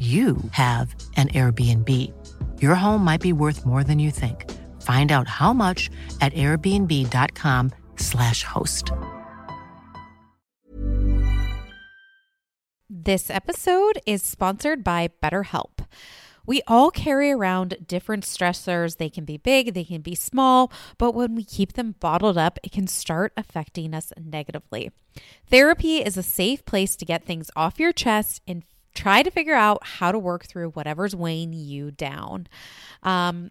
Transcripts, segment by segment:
you have an Airbnb. Your home might be worth more than you think. Find out how much at airbnb.com/slash host. This episode is sponsored by BetterHelp. We all carry around different stressors. They can be big, they can be small, but when we keep them bottled up, it can start affecting us negatively. Therapy is a safe place to get things off your chest and try to figure out how to work through whatever's weighing you down. Um,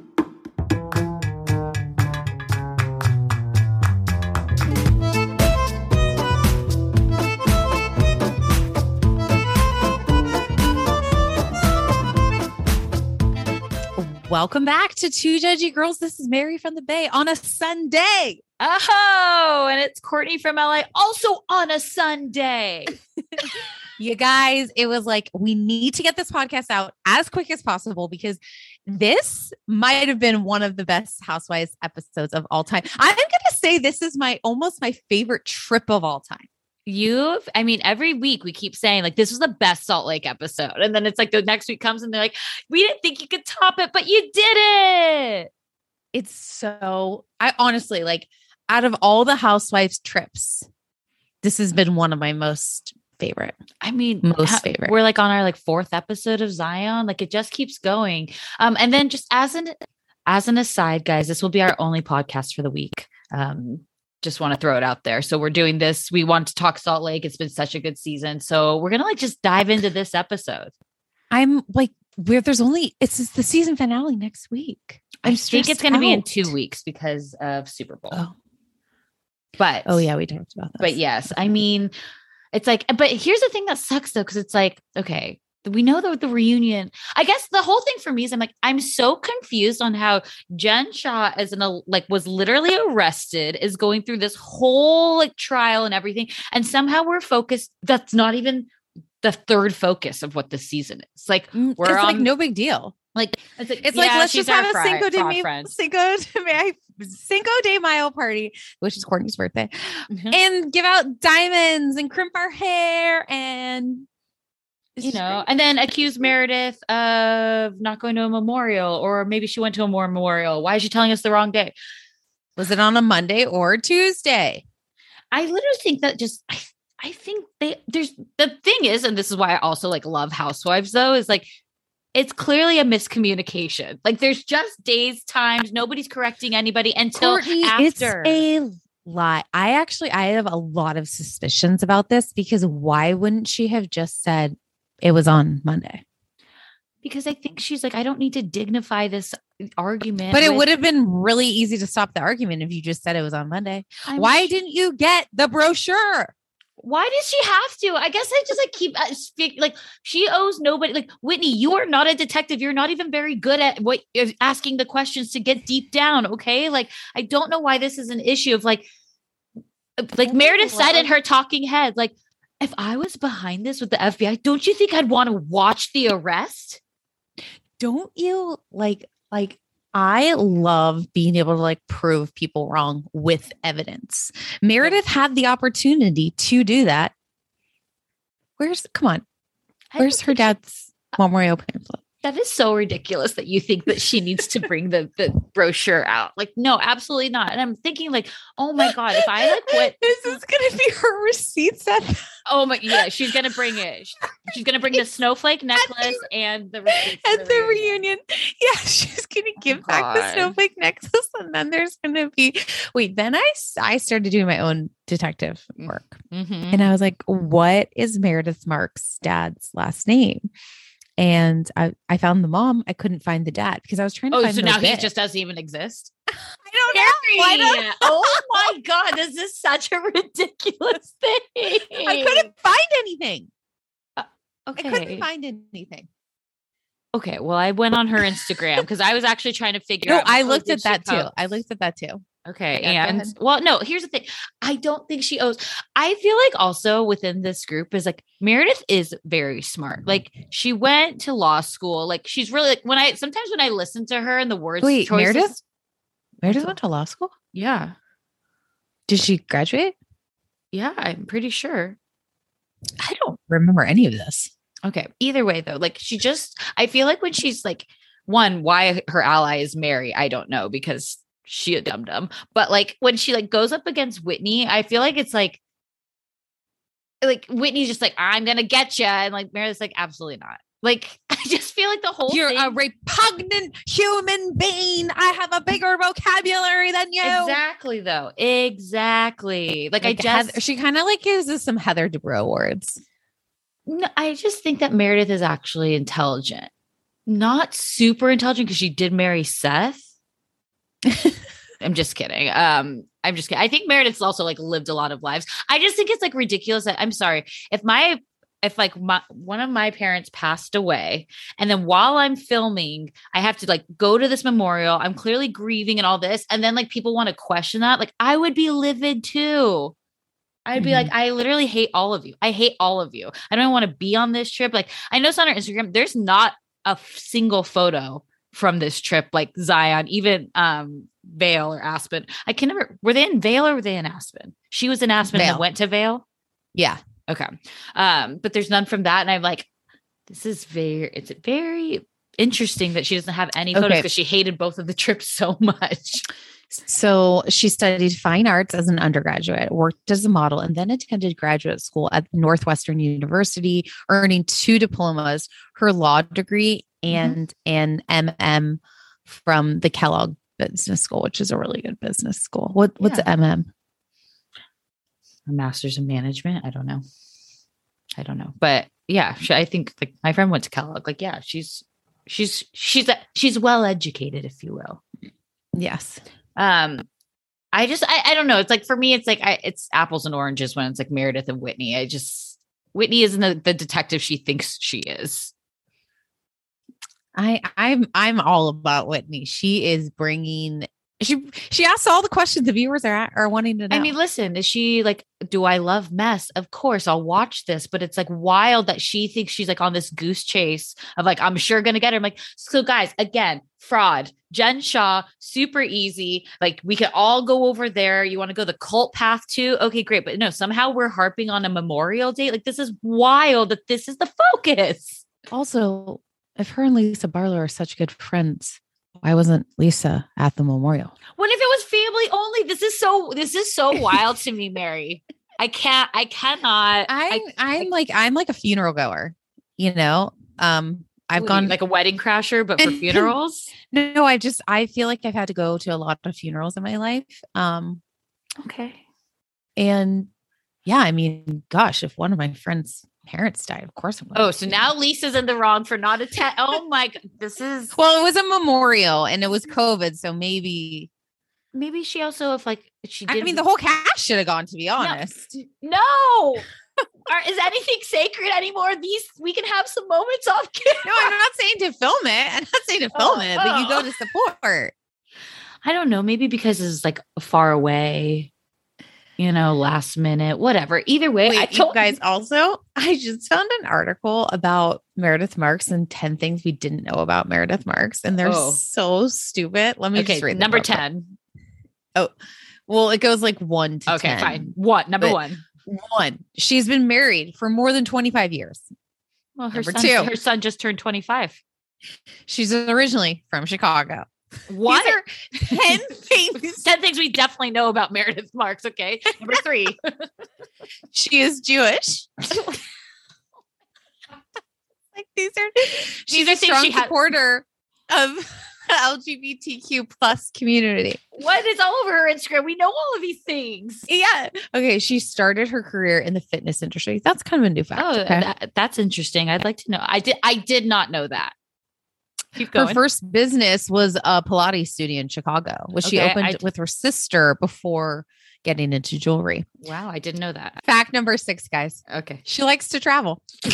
Welcome back to Two Judgy Girls. This is Mary from the Bay on a Sunday. Oh, and it's Courtney from LA also on a Sunday. you guys, it was like, we need to get this podcast out as quick as possible because this might have been one of the best Housewives episodes of all time. I'm going to say this is my almost my favorite trip of all time. You've, I mean, every week we keep saying like this was the best Salt Lake episode. And then it's like the next week comes and they're like, we didn't think you could top it, but you did it. It's so, I honestly like out of all the housewives trips, this has been one of my most favorite. I mean, most ha- favorite. We're like on our like fourth episode of Zion. Like it just keeps going. Um, and then just as an as an aside, guys, this will be our only podcast for the week. Um, just want to throw it out there. So we're doing this. We want to talk Salt Lake. It's been such a good season. So we're gonna like just dive into this episode. I'm like, where there's only it's just the season finale next week. I'm I think it's going to be in two weeks because of Super Bowl. Oh. But Oh yeah, we talked about that. but yes, I mean, it's like, but here's the thing that sucks though, because it's like, okay, we know that the reunion. I guess the whole thing for me is I'm like, I'm so confused on how Jen Shah, as an like, was literally arrested, is going through this whole like trial and everything, and somehow we're focused. That's not even the third focus of what this season is. Like, Mm, we're it's like no big deal. like it's like, It's like let's just have a Cinco de Mayo. Cinco de Mayo, Cinco de Mayo party, which is Courtney's birthday, Mhm. and give out diamonds and crimp our hair and it's you know, great. and then accuse Meredith of not going to a memorial, or maybe she went to a more memorial. Why is she telling us the wrong day? was it on a Monday or Tuesday? I literally think that just I, I think they there's the thing is, and this is why I also like love housewives though, is like it's clearly a miscommunication. Like there's just days, times, nobody's correcting anybody until Courtney, after. it's a lie. I actually I have a lot of suspicions about this because why wouldn't she have just said it was on Monday? because I think she's like, I don't need to dignify this argument. But it with- would have been really easy to stop the argument if you just said it was on Monday. I'm Why sh- didn't you get the brochure? Why does she have to? I guess I just like keep uh, speak like she owes nobody. Like Whitney, you are not a detective. You're not even very good at what asking the questions to get deep down. Okay, like I don't know why this is an issue of like, like Meredith said in her talking head, like if I was behind this with the FBI, don't you think I'd want to watch the arrest? Don't you like like I love being able to like prove people wrong with evidence. Meredith had the opportunity to do that. Where's come on? Where's her dad's memorial pamphlet? That is so ridiculous that you think that she needs to bring the, the brochure out. Like, no, absolutely not. And I'm thinking, like, oh my God, if I like what this is gonna be her receipts at Oh my yeah, she's gonna bring it. She's gonna bring the snowflake necklace and the receipts at the reunion. Yeah, she's gonna give back the snowflake necklace, and then there's gonna be wait. Then I I started doing my own detective work, Mhm. and I was like, "What is Meredith Marks' dad's last name?" And I I found the mom. I couldn't find the dad because I was trying to find. Oh, find. so now he just doesn't even exist. I don't know. I don't- oh my god, this is such a ridiculous thing. I couldn't find anything. Okay. I couldn't find anything. okay. Well, I went on her Instagram because I was actually trying to figure No, out. I oh, looked at that too. I looked at that too. Okay. Yeah, and well, no, here's the thing. I don't think she owes. I feel like also within this group is like Meredith is very smart. Like she went to law school. Like she's really like when I sometimes when I listen to her and the words Wait, choices- Meredith? Meredith went to law school. Yeah. Did she graduate? Yeah, I'm pretty sure. I don't remember any of this. Okay. Either way, though, like she just, I feel like when she's like, one, why her ally is Mary, I don't know because she a dum dum. But like when she like goes up against Whitney, I feel like it's like, like Whitney's just like, I'm gonna get you, and like Meredith's like, absolutely not. Like I just feel like the whole You're thing, a repugnant human being. I have a bigger vocabulary than you. exactly though, exactly. Like, I just, Heather- she kind of like uses some Heather Dubrow words. No, I just think that Meredith is actually intelligent. Not super intelligent because she did marry Seth. I'm just kidding. Um, I'm just kidding. I think Meredith's also like lived a lot of lives. I just think it's like ridiculous that I'm sorry. If my if like my one of my parents passed away and then while I'm filming, I have to like go to this memorial. I'm clearly grieving and all this, and then like people want to question that. Like I would be livid too. I'd be like, I literally hate all of you. I hate all of you. I don't want to be on this trip. Like, I noticed on her Instagram, there's not a single photo from this trip, like Zion, even um Vail or Aspen. I can never were they in Vail or were they in Aspen? She was in Aspen and Vail. then went to Vail. Yeah. Okay. Um, but there's none from that. And I'm like, this is very it's very interesting that she doesn't have any photos Okay. because she hated both of the trips so much. So she studied fine arts as an undergraduate, worked as a model, and then attended graduate school at Northwestern University, earning two diplomas, her law degree, and an MM from the Kellogg Business School, which is a really good business school. What what's Yeah. MM? a master's in management. I don't know. I don't know. But yeah, she, I think like my friend went to Kellogg. Like, yeah, she's she's she's she's well educated, if you will. Yes. Um, I just I, I don't know. It's like for me, it's like I it's apples and oranges when it's like Meredith and Whitney. I just Whitney isn't the, the detective she thinks she is. I I'm I'm all about Whitney. She is bringing she she asks all the questions the viewers are are wanting to know. I mean, listen, is she like, do I love mess? Of course, I'll watch this, but it's like wild that she thinks she's like on this goose chase of like, I'm sure gonna get her. I'm like, so guys, again, fraud. Jen Shah, super easy. Like we could all go over there. You want to go the cult path too? Okay, great. But no, somehow we're harping on a memorial date. Like this is wild that this is the focus. also, if her and Lisa Barlow are such good friends, why wasn't Lisa at the memorial? What if it was family only? This is so this is so wild to me, Mary. I can't, I cannot. I'm I- I'm like I'm like a funeral goer, you know. Um I've gone like a wedding crasher, but for funerals. no, I just I feel like I've had to go to a lot of funerals in my life. Um Okay. and yeah, I mean, gosh, if one of my friends parents died. Of course. I'm Oh, so now. Lisa's in the wrong for not attend. Oh my god, this is Well, it was a memorial and it was mm. COVID, so maybe. maybe she also if like she I mean, the whole cast should have gone. To be honest, no. Are, is anything sacred anymore? These we can have some moments off camera. no, I'm not saying to film it. I'm not saying to oh, film Oh, it, but you go oh. to support. I don't know. Maybe because it's like far away, you know, last minute, whatever. Either way, I Wait, you guys also, I just found an article about Meredith Marks and 10 things we didn't know about Meredith Marks. And they're Oh. so stupid. Let me Okay, just read them number 10. Oh, Well, it goes like one to Okay, 10. fine. What? Number But- one. One, she's been married for more than 25 years. Well, her number son, two. her son just turned 25. She's originally from Chicago. What? These are 10 things. 10 things we definitely know about Meredith Marks. Okay. Number three. She is Jewish. like these are she's are a strong she supporter of the LGBTQ plus community. what is all over her Instagram? We know all of these things. Yeah. Okay. She started her career in the fitness industry. That's kind of a new fact. Oh, okay? that, that's interesting. I'd like to know. I did. I did not know that. Keep her first business was a Pilates studio in Chicago, which she Okay, I opened d- with her sister before getting into jewelry. wow, I didn't know that. Fact number six, guys. Okay. She likes to travel.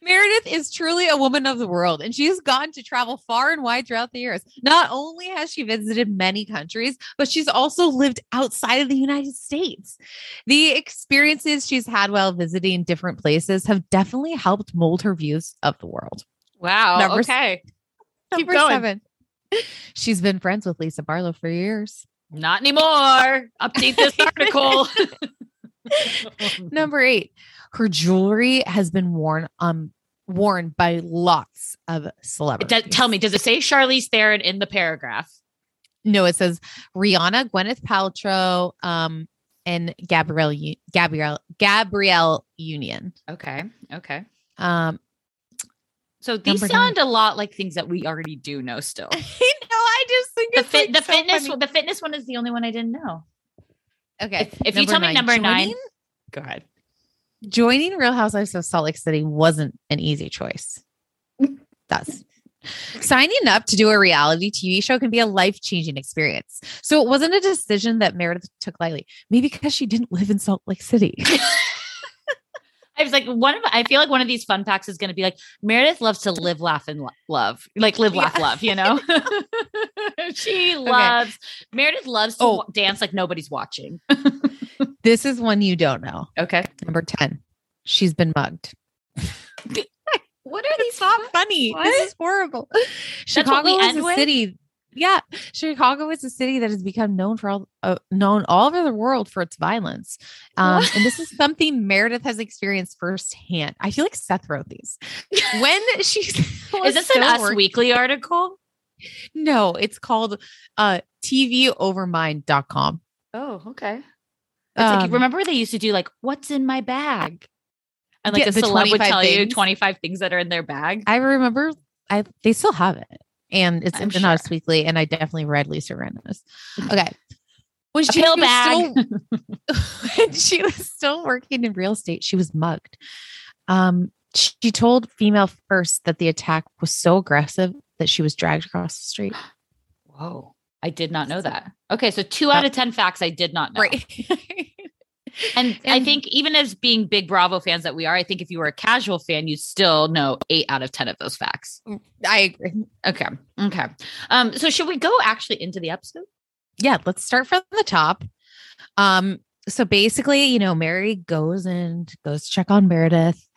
Meredith is truly a woman of the world, and she has gotten to travel far and wide throughout the years. Not only has she visited many countries, but she's also lived outside of the United States. The experiences she's had while visiting different places have definitely helped mold her views of the world. Wow. Number okay. Keep Number going. seven. She's been friends with Lisa Barlow for years. Not anymore. Update this article. Number eight, her jewelry has been worn um worn by lots of celebrities. does- tell me, does it say Charlize Theron in the paragraph? No, it says Rihanna, Gwyneth Paltrow, um, and Gabrielle Gabrielle Gabrielle Union. Okay. Okay. Um, So these sound a lot like things that we already do know still. Know. I just think The fit, like the so fitness, funny. the fitness one is the only one I didn't know. Okay, If, if you tell me number nine, go ahead. joining Real Housewives of Salt Lake City wasn't an easy choice. That's signing up to do a reality TV show can be a life changing experience. So it wasn't a decision that Meredith took lightly. Maybe because she didn't live in Salt Lake City. I was like, one of I feel like one of these fun facts is going to be like Meredith loves to live, laugh, and lo- love, like live, laugh, Yeah. love. You know, she loves Meredith loves to Oh. dance like nobody's watching. this is one you don't know. Okay, Number 10. She's been mugged. what are these? It's not funny. What? This is horrible. Chicago is a with? city. Yeah, Chicago is a city that has become known for all uh, known all over the world for its violence. Um, and this is something Meredith has experienced firsthand. I feel like Seth wrote these when she's Is this an Us Weekly article? No, it's called uh TVOvermind.com. Oh, okay. It's like Um, remember they used to do like what's in my bag, and like Yeah, a the celeb would 25 tell you twenty five things that are in their bag. I remember I they still have it. And it's I'm in sure. Weekly, and I definitely read Lisa Rinna's. Okay. When pill was bag. still- when she was still working in real estate, she was mugged. Um, she told Female First that the attack was so aggressive that she was dragged across the street. Whoa, I did not know that. Okay, so two out of ten facts I did not know. And, I think even as being big Bravo fans that we are, I think if you were a casual fan, you still know eight out of ten of those facts. I agree. Okay. Okay. Um, so should we go actually into the episode? Yeah, let's start from the top. Um, so basically, you know, Mary goes and goes to check on Meredith,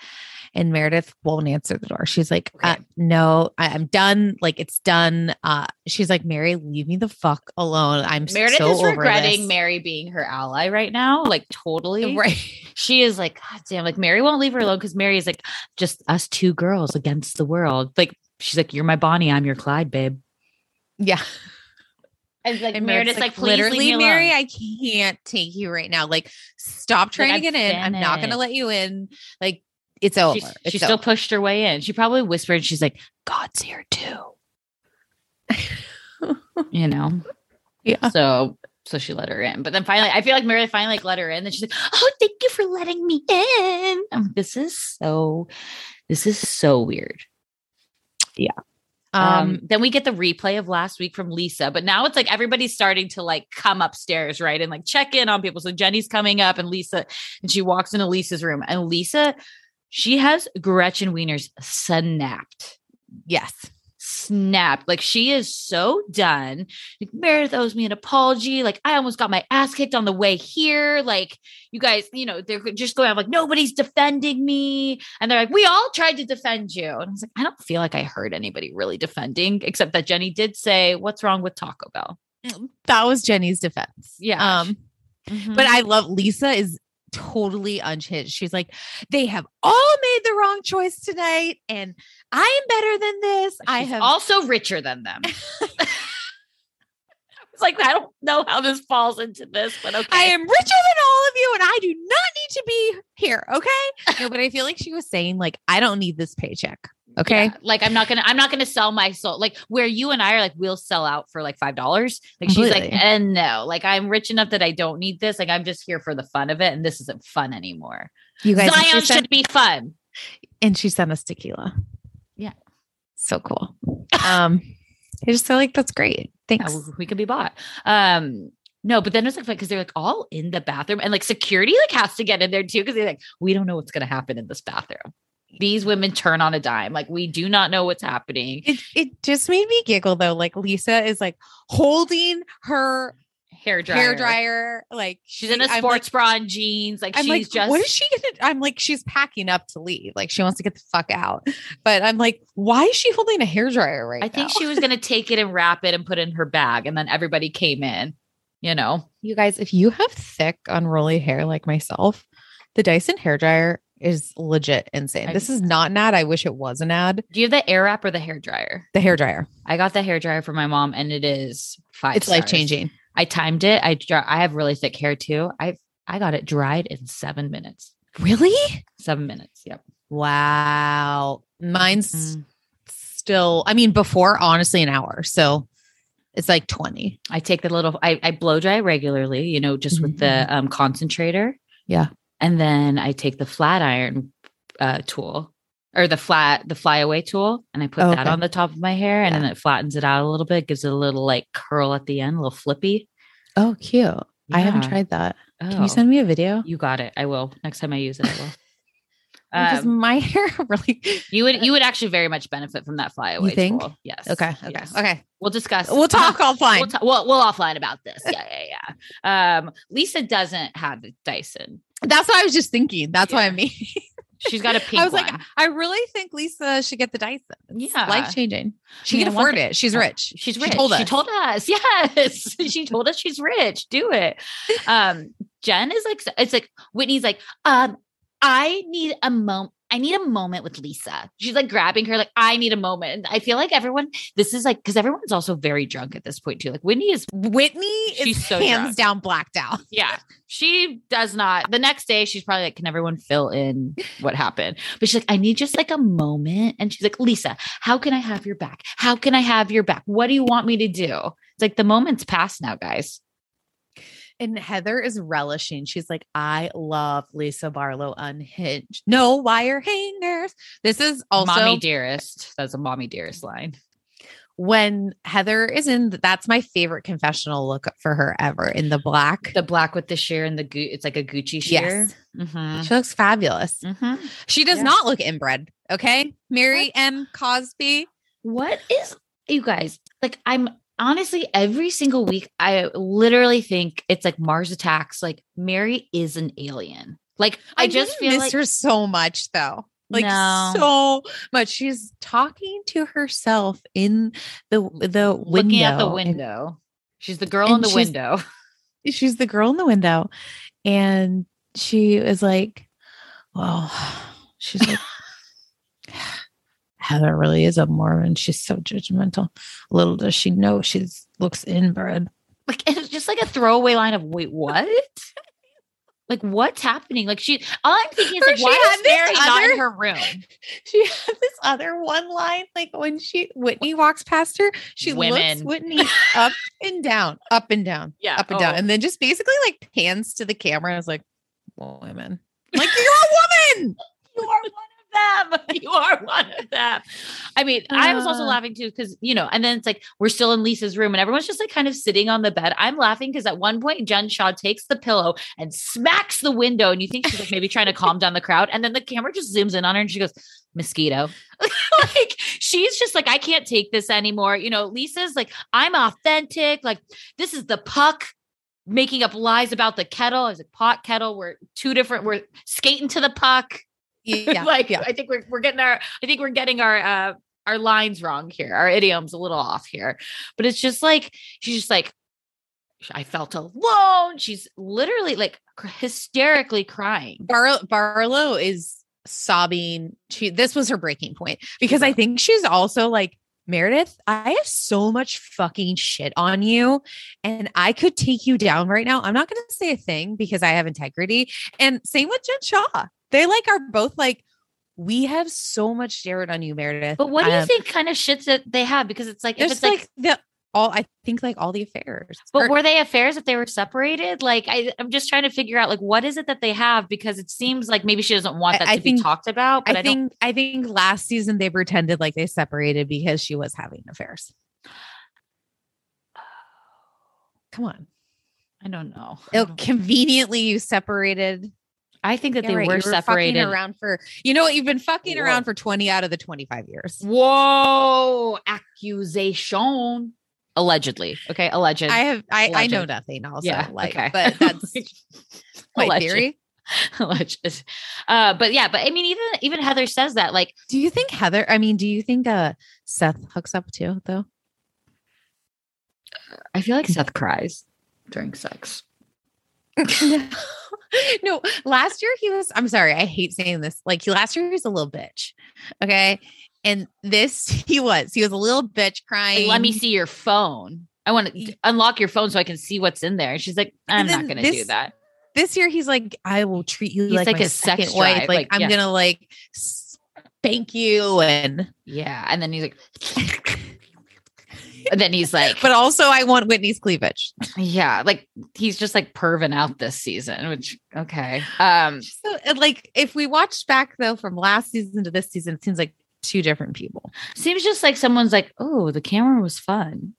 and Meredith won't answer the door. She's like, uh, "No, I- I'm done. Like it's done." Uh, she's like, "Mary, leave me the fuck alone. I'm Meredith so is regretting this." Mary being her ally right now. Like totally. Right? She is like, God damn, like Mary won't leave her alone because Mary is like, just us two girls against the world. Like she's like, You're my Bonnie, I'm your Clyde, babe. Yeah. And like And Meredith's like, please literally, Mary. I can't take you right now. Like, stop trying Like, to get in. I'm not going to let you in. Like, it's over. She, It's she still over. pushed her way in. She probably whispered, she's like, God's here too. you know? Yeah. So So she let her in. But then finally, I feel like Mary finally like let her in. Then she's like, Oh, thank you for letting me in. I'm like, this is so this is so weird. Um, Um, then we get the replay of last week from Lisa, but now it's like everybody's starting to like come upstairs, right? And like check in on people. So Jenny's coming up and Lisa, and she walks into Lisa's room, and Lisa, she has Gretchen Wieners snapped. yes. Snapped. Like she is so done. Like Meredith owes me an apology. Like I almost got my ass kicked on the way here. Like you guys, you know, they're just going out like nobody's defending me. And they're like, we all tried to defend you. And I was like, I don't feel like I heard anybody really defending, except that Jenny did say, What's wrong with Taco Bell? That was Jenny's defense. Yeah. Um, Mhm. but I love Lisa is totally unhinged. She's like, they have all made the wrong choice tonight, and I am better than this. I have also richer than them. it's like I don't know how this falls into this, but okay. I am richer than all of you, and I do not need to be here. Okay. no, but I feel like she was saying, like, I don't need this paycheck. Okay. Yeah, Like I'm not gonna I'm not gonna sell my soul. Like where you and I are like, we'll sell out for like five dollars. Like she's like, and no, like I'm rich enough that I don't need this. Like I'm just here for the fun of it, and this isn't fun anymore. You guys, Zion she, sent, should be fun. and she sent us tequila. Yeah. So cool. Um, I just feel like that's great. Thanks. we- we could be bought. Um, no, but then it's like because they're like all in the bathroom, and like security like has to get in there too because they're like, we don't know what's gonna happen in this bathroom. These women turn on a dime. Like we do not know what's happening. It it just made me giggle though. Like Lisa is like holding her Hair dryer. hair dryer. Like She's in a sports like- bra and jeans. Like I'm she's like, just what is she gonna? I'm like, she's packing up to leave. Like she wants to get the fuck out. But I'm like, why is she holding a hair dryer right I think she was gonna take it and wrap it and put it in her bag, and then everybody came in. You know, You guys, if you have thick, unruly hair like myself, the Dyson hair dryer is legit insane. I- this is not an ad. I wish it was an ad. do you have the air wrap or the hair dryer? The hair dryer. I got the hair dryer for my mom, and it is five. It's life changing. I timed it. I I have really thick hair too. I I got it dried in seven minutes. Really? Seven minutes. Yep. Wow. Mine's Mhm. still, I mean, before honestly an hour. So it's like 20. I take the little. I, I blow dry regularly. You know, just with the um, concentrator. Yeah. And then I take the flat iron uh, tool or the flat the flyaway tool, and I put Oh, that okay. on the top of my hair, and Yeah. then it flattens it out a little bit, gives it a little like curl at the end, a little flippy. Oh, cute. I haven't tried that. Can Oh, you send me a video? You got it. I will next time I use it. I will. Because Um, my hair really. you would you would actually very much benefit from that flyaway think? tool. Yes. Okay. Okay. yes. Okay. We'll discuss. We'll talk offline. We'll, ta- we'll, we'll offline about this. Yeah, yeah, yeah. Um, Lisa doesn't have the Dyson. That's what I was just thinking. That's why Yeah. I mean. She's got a pink I was like. I really think Lisa should get the Dyson. It's Yeah. life changing. She I can afford it. She's rich. She's She rich. told us. She told us. Yes. she told us she's rich. Do it. Um, Jen is like, it's like Whitney's like, um, I need a moment. I need a moment with Lisa. She's like grabbing her, like, I need a moment. I feel like everyone, this is like, because everyone's also very drunk at this point, too. Like, Whitney is, Whitney She's is so hands drunk. down blacked out. yeah, she does not. The next day, she's probably like, Can everyone fill in what happened? But she's like, I need just like a moment. And she's like, Lisa, how can I have your back? How can I have your back? What do you want me to do? It's like the moment's passed now, guys. And Heather is relishing. She's like, I love Lisa Barlow unhinged. No wire hangers. This is also mommy dearest. That's a mommy dearest line. when Heather is in, that's my favorite confessional look for her ever in the black. The black with the sheer and the Gu- it's like a Gucci sheer. Yes. Mhm. She looks fabulous. Mhm. She does not look inbred. Okay. Mary M. Cosby. What is you guys like? I'm honestly every single week I literally think it's like Mars attacks. Like Mary is an alien. Like I, just feel miss like her so much though. Like No. so much. She's talking to herself in the the window. looking at the and window. She's the girl in the she's- window. she's the girl in the window. And she is like, Well, she's like Heather really is a Mormon. She's so judgmental. Little does she know she looks inbred. Like it's just like a throwaway line of wait, what? Like what's happening? Like she all I'm thinking is like why is Mary not in her room? She had this other one line, like when she Whitney walks past her, she looks Whitney up and down, up and down, Yeah. up and down, oh. and then just basically like pans to the camera. and is like, women, like you're a woman. You are one them. You are one of them. I mean, I was also Uh. laughing too because you know, and then it's like we're still in Lisa's room and everyone's just like kind of sitting on the bed. I'm laughing because at one point Jen Shah takes the pillow and smacks the window, and you think she's like maybe trying to calm down the crowd, and then the camera just zooms in on her and she goes, "Mosquito." like she's just like, I can't take this anymore. You know, Lisa's like, I'm authentic. Like this is the puck making up lies about the kettle. I was like, pot kettle. We're two different. We're skating to the puck Yeah, like yeah. I think we're we're getting our I think we're getting our uh our lines wrong here. Our idioms a little off here. But it's just like she's just like I felt alone. She's literally like hysterically crying. Bar- Barlow is sobbing. She this was her breaking point because I think she's also like Meredith. I have so much fucking shit on you, and I could take you down right now. I'm not going to say a thing because I have integrity. And same with Jen Shah. They like are both like. We have so much dirt on you, Meredith. But what do you Um, think kind of shits that they have? Because it's like if it's like, like, the all. I think like all the affairs. but Or- were they affairs if they were separated? Like I, I'm just trying to figure out like what is it that they have because it seems like maybe she doesn't want that I to be think- talked about. But I I, think I think last season they pretended like they separated because she was having affairs. Come on. I don't know. I don't- conveniently you separated. I think that Yeah, they right, were you fucking separated. around for you know what you've been fucking Whoa. around for 20 out of the 25 years. Whoa, accusation. Allegedly. Okay. Alleged. I have I, I know nothing also. yeah. like okay. but that's my Alleged. theory. Alleged. Uh, but yeah, but I mean, even even Heather says that, like, Do you think Heather I mean do you think uh Seth hooks up too though? I feel like Seth cries during sex. no, last year he was. I'm sorry, I hate saying this. Like he last year he was a little bitch. Okay. And this he was. He was a little bitch crying. Like, let me see your phone. I want to unlock your phone so I can see what's in there. And she's like, I'm not going to do that. This year he's like, I will treat you He's like, like a second wife. drive, Like, like, I'm yeah. gonna like spank you and Yeah. And then he's like, and then he's like, but also I want Whitney's cleavage. yeah, like he's just like perving out this season, which, okay. Um, So like if we watched back though from last season to this season, it seems like two different people. seems just like someone's like, oh, the camera was fun.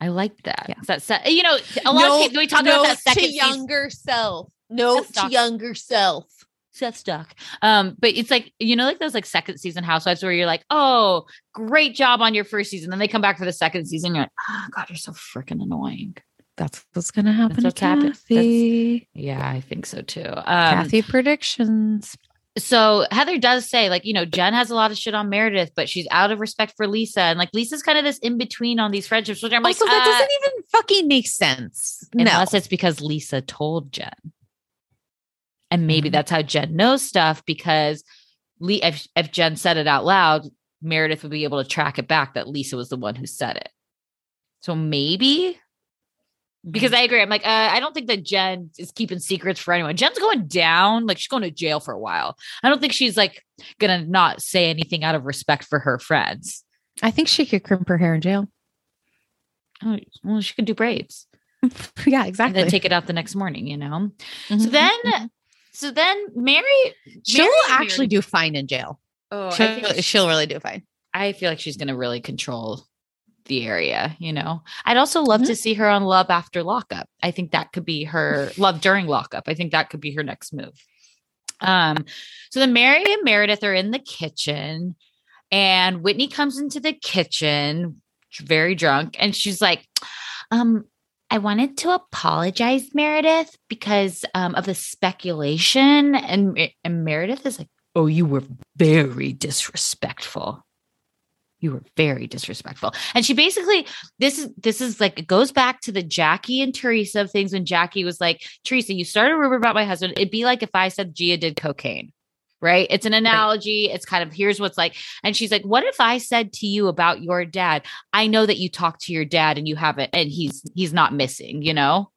I like that. Yeah. That you know, a lot of people we talk about that second to season. younger self. No to younger self. Seth stuck. Um, but it's like you know, like those like second season housewives where you're like, oh, great job on your first season. Then they come back for the second season. You're like, oh god, you're so freaking annoying. That's what's gonna happen. what's to. Kathy. Yeah, I think so too. Um, Kathy predictions. so Heather does say, like, you know, Jen has a lot of shit on Meredith, but she's out of respect for Lisa. And like Lisa's kind of this in between on these friendships, which I'm like, also, that uh, doesn't even fucking make sense. No, unless it's because Lisa told Jen. And maybe Mhm. that's how Jen knows stuff because Le- if, if Jen said it out loud, Meredith would be able to track it back that Lisa was the one who said it. So maybe because Mm-hmm. I agree. I'm like, uh, I don't think that Jen is keeping secrets for anyone. Jen's going down, like she's going to jail for a while. I don't think she's like gonna not say anything out of respect for her friends. I think she could crimp her hair in jail. Oh, well, she could do braids yeah, and exactly. then take it out the next morning, you know. So Mhm, then, mhm. So then Mary, she'll Mary- actually do fine in jail. Oh, She'll, think she'll really do fine. I feel like she's gonna really control the area. You know, I'd also love Mm-hmm. to see her on Love After Lockup. I think that could be her Love During Lockup. I think that could be her next move. Um, so then Mary and Meredith are in the kitchen, and Whitney comes into the kitchen very drunk, and she's like, um, I wanted to apologize, Meredith, because um, of the speculation. And, and Meredith is like, Oh, you were very disrespectful. You were very disrespectful. And she basically, this is this is like it goes back to the Jackie and Teresa of things when Jackie was like, Teresa, you started a rumor about my husband. It'd be like if I said Gia did cocaine. Right. It's an analogy. It's kind of here's what's like. And she's like, What if I said to you about your dad? I know that you talked to your dad and you haven't, and he's he's not missing, you know?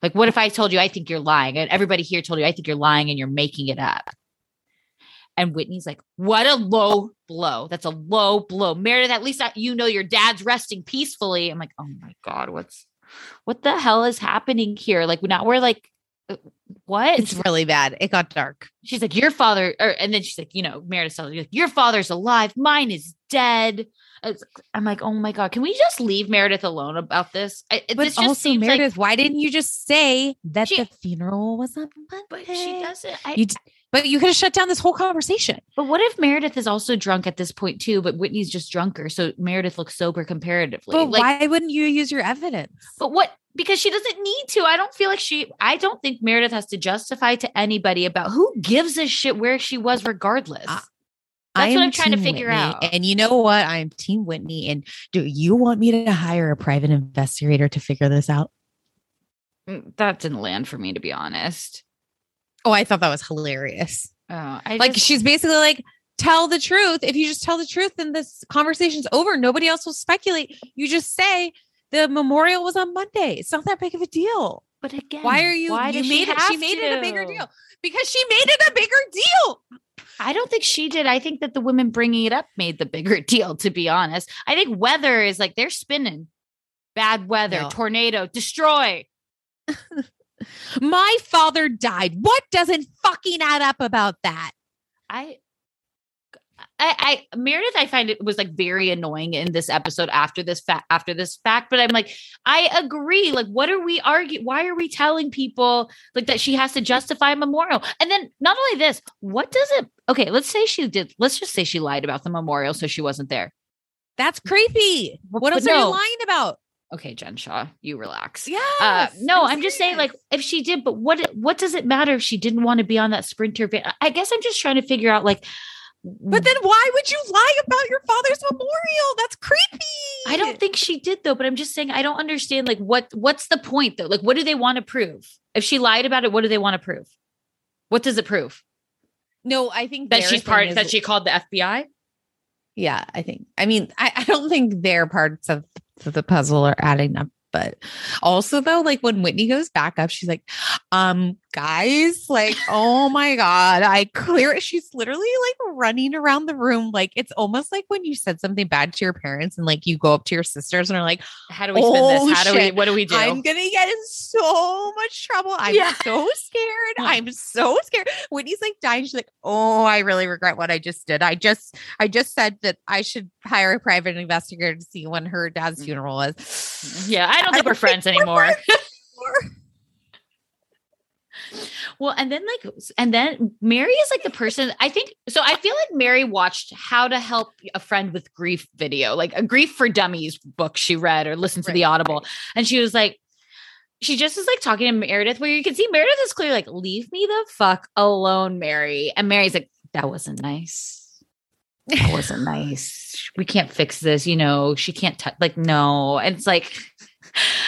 Like, what if I told you I think you're lying? And everybody here told you I think you're lying and you're making it up. And Whitney's like, what a low blow. That's a low blow. Meredith, at least you know your dad's resting peacefully. I'm like, oh my God, what's what the hell is happening here? Like now we're like, Uh, what? It's really bad. It got dark. She's like, your father, or, and then she's like, you know, Meredith tells like, your father's alive. Mine is dead. I'm like, oh my god, can we just leave Meredith alone about this? I, but this also, Meredith, like, why didn't you just say that she, the funeral was on Monday? But she doesn't. I, you, but you could have shut down this whole conversation. But what if Meredith is also drunk at this point too? But Whitney's just drunker, so Meredith looks sober comparatively. But like, why wouldn't you use your evidence? But what? Because she doesn't need to. I don't feel like she. I don't think Meredith has to justify to anybody about who gives a shit where she was, regardless. Uh, that's what I'm trying to figure Whitney, out. And you know what? I'm Team Whitney. And do you want me to hire a private investigator to figure this out? Mm, that didn't land for me, to be honest. Oh, I thought that was hilarious. Oh, I like just, she's basically like, tell the truth. If you just tell the truth, then this conversation's over. Nobody else will speculate. You just say the memorial was on Monday. It's not that big of a deal. But again, why are you? Why you made she it. She made to? it a bigger deal because she made it a bigger deal. I don't think she did. I think that the women bringing it up made the bigger deal, to be honest. I think weather is like they're spinning. Bad weather, no. tornado, destroy. My father died. What doesn't fucking add up about that? I I, I Meredith, I find it was like very annoying in this episode after this fact after this fact, but I'm like, I agree. Like, what are we arguing? Why are we telling people like that she has to justify a memorial? And then not only this, what does it okay, let's say she did, let's just say she lied about the memorial, so she wasn't there. That's creepy. What else no. are you lying about? Okay, Jen Shah you relax. Yeah. Uh, no, I'm, I'm just saying, like, if she did, but what what does it matter if she didn't want to be on that sprinter van? I guess I'm just trying to figure out, like, but then why would you lie about your father's memorial? That's creepy. I don't think she did though, but I'm just saying I don't understand like what what's the point though? Like what do they want to prove? If she lied about it, what do they want to prove? What does it prove? No, I think that she's part is, that she called the FBI. Yeah, I think. I mean, I, I don't think their parts of the puzzle are adding up but also though, like when Whitney goes back up, she's like, um, guys, like, oh my God, I clear she's literally like running around the room. Like it's almost like when you said something bad to your parents and like you go up to your sisters and are like, How do we spin oh, this? How shit, do we what do we do? I'm gonna get in so much trouble. I'm yeah. so scared. I'm so scared. Whitney's like dying. She's like, Oh, I really regret what I just did. I just I just said that I should hire a private investigator to see when her dad's mm. funeral was. Yeah, I don't think I we're friends anymore. Well, and then like, and then Mary is like the person I think. So I feel like Mary watched How to Help a Friend with Grief video, like a Grief for Dummies book she read or listened to right, the Audible, right. and she was like, she just is like talking to Meredith, where you can see Meredith is clearly like, "Leave me the fuck alone, Mary," and Mary's like, "That wasn't nice." That wasn't nice. We can't fix this. You know, she can't touch. Like, no. And it's like,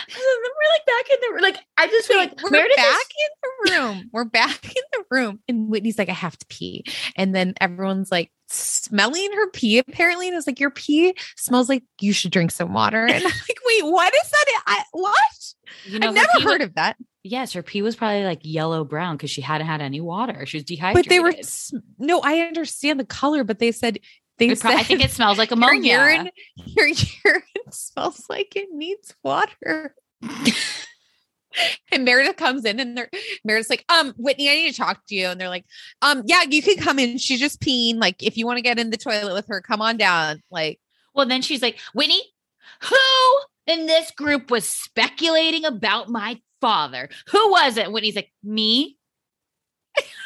we're like back in the room. like I just feel like we're Meredith back is- in the room. We're back in the room. And Whitney's like, I have to pee. And then everyone's like smelling her pee apparently. And it's like, your pee smells like you should drink some water. And I'm like, wait, what is that? I, what? You know, I've never heard was, of that. Yes, her pee was probably like yellow brown because she hadn't had any water. She was dehydrated. But they were no, I understand the color, but they said said, I think it smells like ammonia. Your urine, your urine smells like it needs water. and Meredith comes in and they're Meredith's like, um, Whitney, I need to talk to you. And they're like, um, yeah, you can come in. She's just peeing. Like, if you want to get in the toilet with her, come on down. Like, well, then she's like, Whitney, who in this group was speculating about my father? Who was it? Whitney's like, me.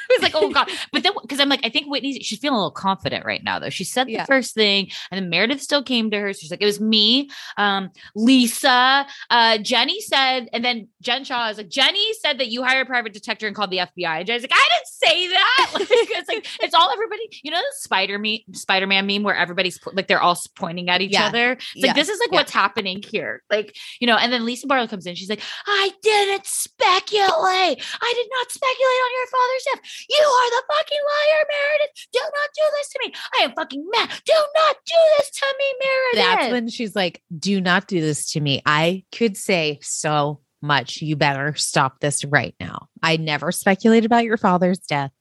was like, oh God. But then, because I'm like, I think Whitney, she's feeling a little confident right now, though. She said yeah. the first thing, and then Meredith still came to her. She's like, it was me, um, Lisa, uh, Jenny said, and then Jen Shah is like, Jenny said that you hired a private detector and called the FBI. And Jenny's like, I didn't say that. Like, it's like, it's all everybody, you know, the Spider me Spider Man meme where everybody's like, they're all pointing at each yeah. other. It's yeah. like, this is like what's happening here. Like, you know, and then Lisa Barlow comes in. She's like, I didn't speculate. I did not speculate on your father's death. You are the fucking liar, Meredith. Do not do this to me. I am fucking mad. Do not do this to me, Meredith. That's when she's like, do not do this to me. I could say so much. You better stop this right now. I never speculated about your father's death.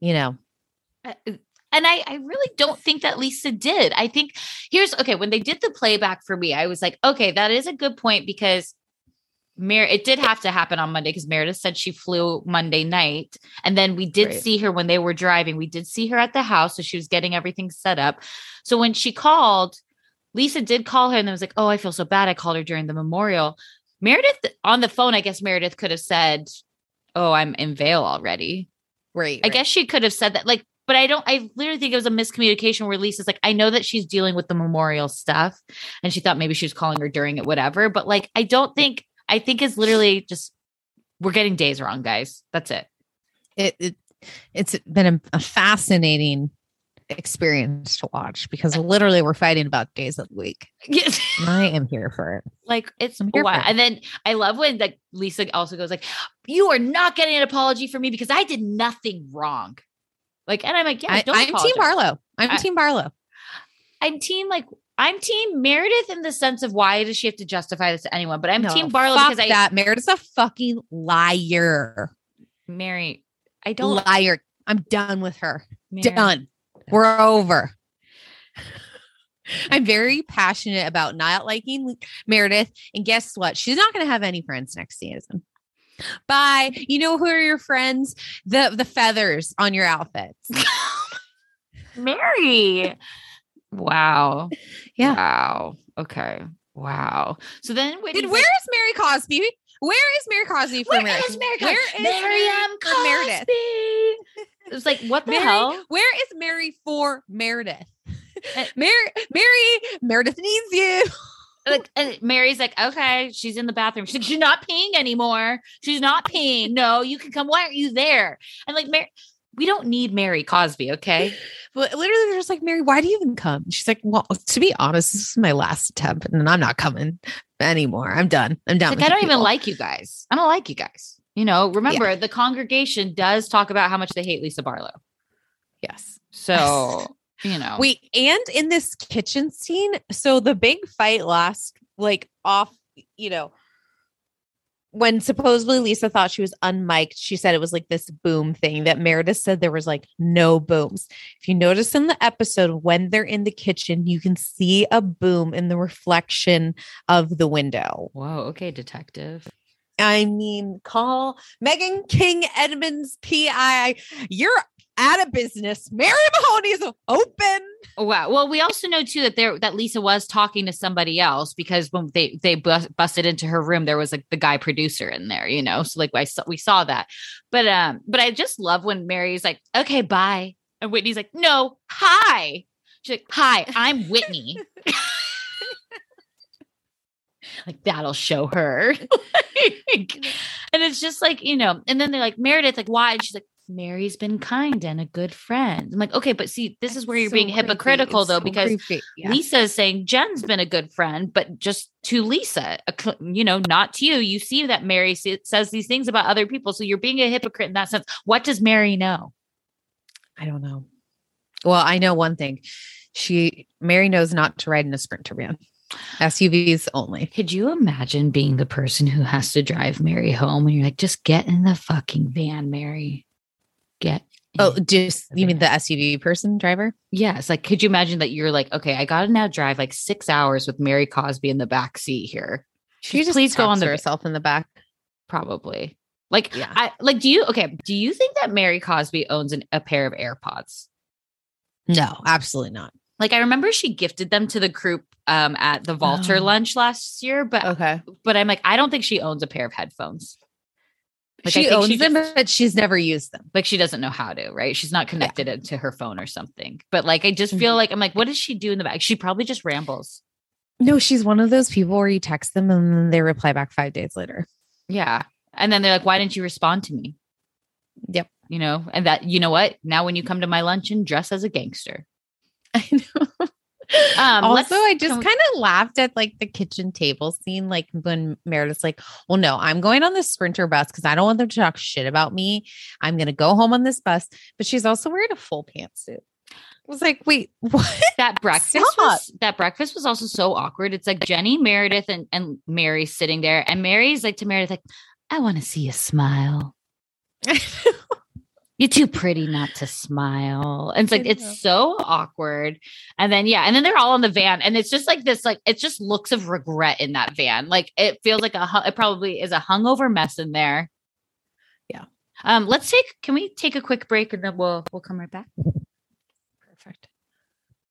You know, Uh, And I, I really don't think that Lisa did. I think here's okay. When they did the playback for me, I was like, okay, that is a good point because Mer it did have to happen on Monday because Meredith said she flew Monday night. And then we did Right. see her when they were driving. We did see her at the house. So she was getting everything set up. So when she called, Lisa did call her and then was like, Oh, I feel so bad. I called her during the memorial. Meredith on the phone, I guess Meredith could have said, Oh, I'm in Vail already. right. I guess she could have said that. Like, but I don't, I literally think it was a miscommunication where Lisa's like, I know that she's dealing with the memorial stuff and she thought maybe she was calling her during it, whatever. But like, I don't think, I think it's literally just, we're getting days wrong, guys. That's it. it, it it's been a, a fascinating experience to watch because literally we're fighting about days of the week. Yes. I am here for it. like it's wow. it. And then I love when like Lisa also goes like, you are not getting an apology from me because I did nothing wrong. Like, and I'm like, yeah, I, don't I'm Team. Barlow. I'm I- Team Barlow. I'm team like I'm team Meredith in the sense of why does she have to justify this to anyone? But I'm No, team Barlow because I that Meredith's a fucking liar. Mary, I don't Liar. I'm done with her. Mary, Done. We're over. I'm very passionate about not liking Meredith. And guess what? She's not going to have any friends next season. Bye. You know who are your friends? The the feathers on your outfits. Mary. Wow. Yeah. Wow. Okay. Wow. So then Whitney's Did like, where is Mary Cosby? Where is Mary Cosby for Where Meredith? is Mary? Where Cosby? is Miriam Meredith? Cosby? It was like, what the Mary, hell? where is Mary for Meredith? Uh, Mary, Mary, Meredith needs you. Like, and Mary's like, okay, she's in the bathroom. She's like, she's not peeing anymore. She's not peeing. No, you can come. Why aren't you there? And like, Mary, we don't need Mary Cosby, okay? But literally, they're just like, Mary, why do you even come? She's like, well, to be honest, this is my last attempt, and I'm not coming anymore. I'm done. I'm done. Like, I don't even like you guys. I don't like you guys. You know, remember the congregation does talk about how much they hate Lisa Barlow. Yes. So, you know, we and in this kitchen scene, so the big fight last, like off, you know, when supposedly Lisa thought she was unmiked, she said it was like this boom thing that Meredith said there was like no booms. If you notice in the episode, when they're in the kitchen, you can see a boom in the reflection of the window. whoa, okay, detective. I mean, call Meghan King Edmonds PI. You're out of business. Mary Mahoney is open. Oh, wow. Well, we also know too that there that Lisa was talking to somebody else because when they they bus- busted into her room, there was like the guy producer in there, you know. So like I saw, we saw that, but um, but I just love when Mary's like, okay, bye, and Whitney's like, no, hi. She's like, hi, I'm Whitney. like that'll show her. Like, and it's just like you know, and then they're like Meredith, like why? And she's like. Mary's been kind and a good friend. I'm like, okay, but see, this is where you're So being hypocritical though, so because. Yeah. Lisa is saying Jen's been a good friend, but just to Lisa, a you know, not to you. You see that Mary says these things about other people. So you're being a hypocrite in that sense. What does Mary know? I don't know. Well, I know one thing. She Mary knows not to ride in a sprinter van. SUVs only. Could you imagine being the person who has to drive Mary home and you're like, just get in the fucking van, Mary? Get. Oh, just you mean the. SUV person driver? Yes. Like, could you imagine that you're like, okay, I got to now drive like six hours with Mary Cosby in the back seat here. She Just just please go on the- herself in the back. Probably. Like, Yeah. I like, do you, okay, do you think that Mary Cosby owns an, a pair of AirPods? No, absolutely not. Like, I remember she gifted them to the group um, at the Walter Oh. lunch last year, but, Okay. but I'm like, I don't think she owns a pair of headphones. Like, she owns she them, just- but she's never used them. Like, she doesn't know how to, right? She's not connected it to her phone or something. But like, I just feel Mhm. like, I'm like, what does she do in the back? She probably just rambles. No, she's one of those people where you text them and then they reply back five days later. Yeah. And then they're like, why didn't you respond to me? Yep. You know, and that, you know what? Now, when you come to my luncheon, dress as a gangster. I know. Um, also, I just kind of laughed at like the kitchen table scene, like when Meredith's like, "Well, no, I'm going on this sprinter bus because I don't want them to talk shit about me. I'm going to go home on this bus." But she's also wearing a full pantsuit. I was like, wait, what? That breakfast was that breakfast was also so awkward. It's like Jenny, Meredith, and, and Mary sitting there, and Mary's like to Meredith, like, I want to see you smile. You're too pretty not to smile. And it's like it's so awkward. And then yeah, and then they're all in the van, and it's just like this, like it's just looks of regret in that van. Like it feels like a it probably is a hungover mess in there. Yeah. Um. Let's take. Can we take a quick break and then we'll we'll come right back.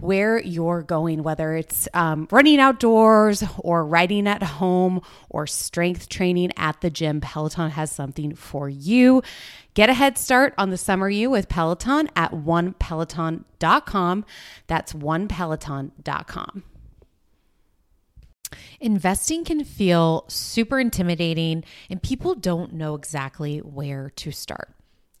where you're going, whether it's um, running outdoors or riding at home or strength training at the gym, Peloton has something for you. Get a head start on the summer you with Peloton at onepeloton.com. That's onepeloton.com. Investing can feel super intimidating, and people don't know exactly where to start.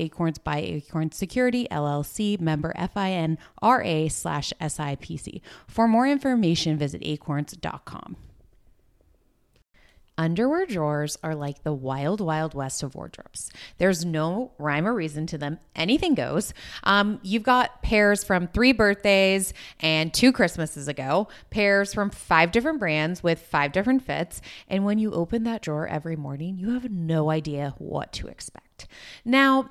Acorns by Acorns Security LLC, member FINRA slash SIPC. For more information, visit acorns.com. Underwear drawers are like the wild, wild west of wardrobes. There's no rhyme or reason to them. Anything goes. Um, you've got pairs from three birthdays and two Christmases ago, pairs from five different brands with five different fits. And when you open that drawer every morning, you have no idea what to expect. Now,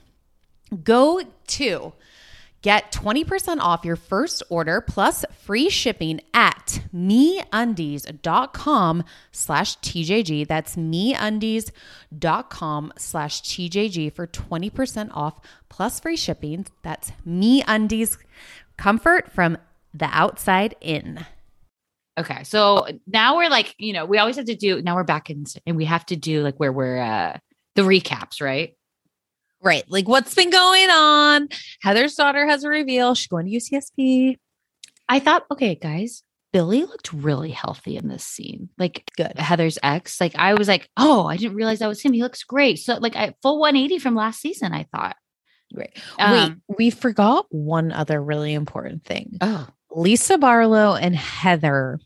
Go to get 20% off your first order plus free shipping at meundies.com slash TJG. That's meundies.com slash TJG for 20% off plus free shipping. That's meundies comfort from the outside in. Okay. So now we're like, you know, we always have to do, now we're back in, and we have to do like where we're, uh, the recaps, right? Right. Like what's been going on? Heather's daughter has a reveal. She's going to UCSB. I thought, okay, guys, Billy looked really healthy in this scene. Like Good. Heather's ex. Like I was like, oh, I didn't realize that was him. He looks great. So like I full 180 from last season, I thought. Great. Um, Wait, we forgot one other really important thing. Oh, Lisa Barlow and Heather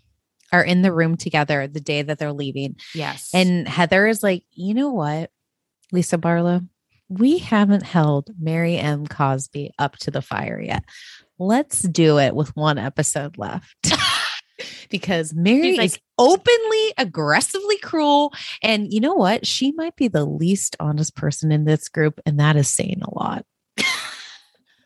are in the room together the day that they're leaving. yes. And Heather is like, you know what, Lisa Barlow, we haven't held Mary M. Cosby up to the fire yet. Let's do it with one episode left. because Mary She's like- is openly, aggressively cruel. And you know what? She might be the least honest person in this group. And that is saying a lot.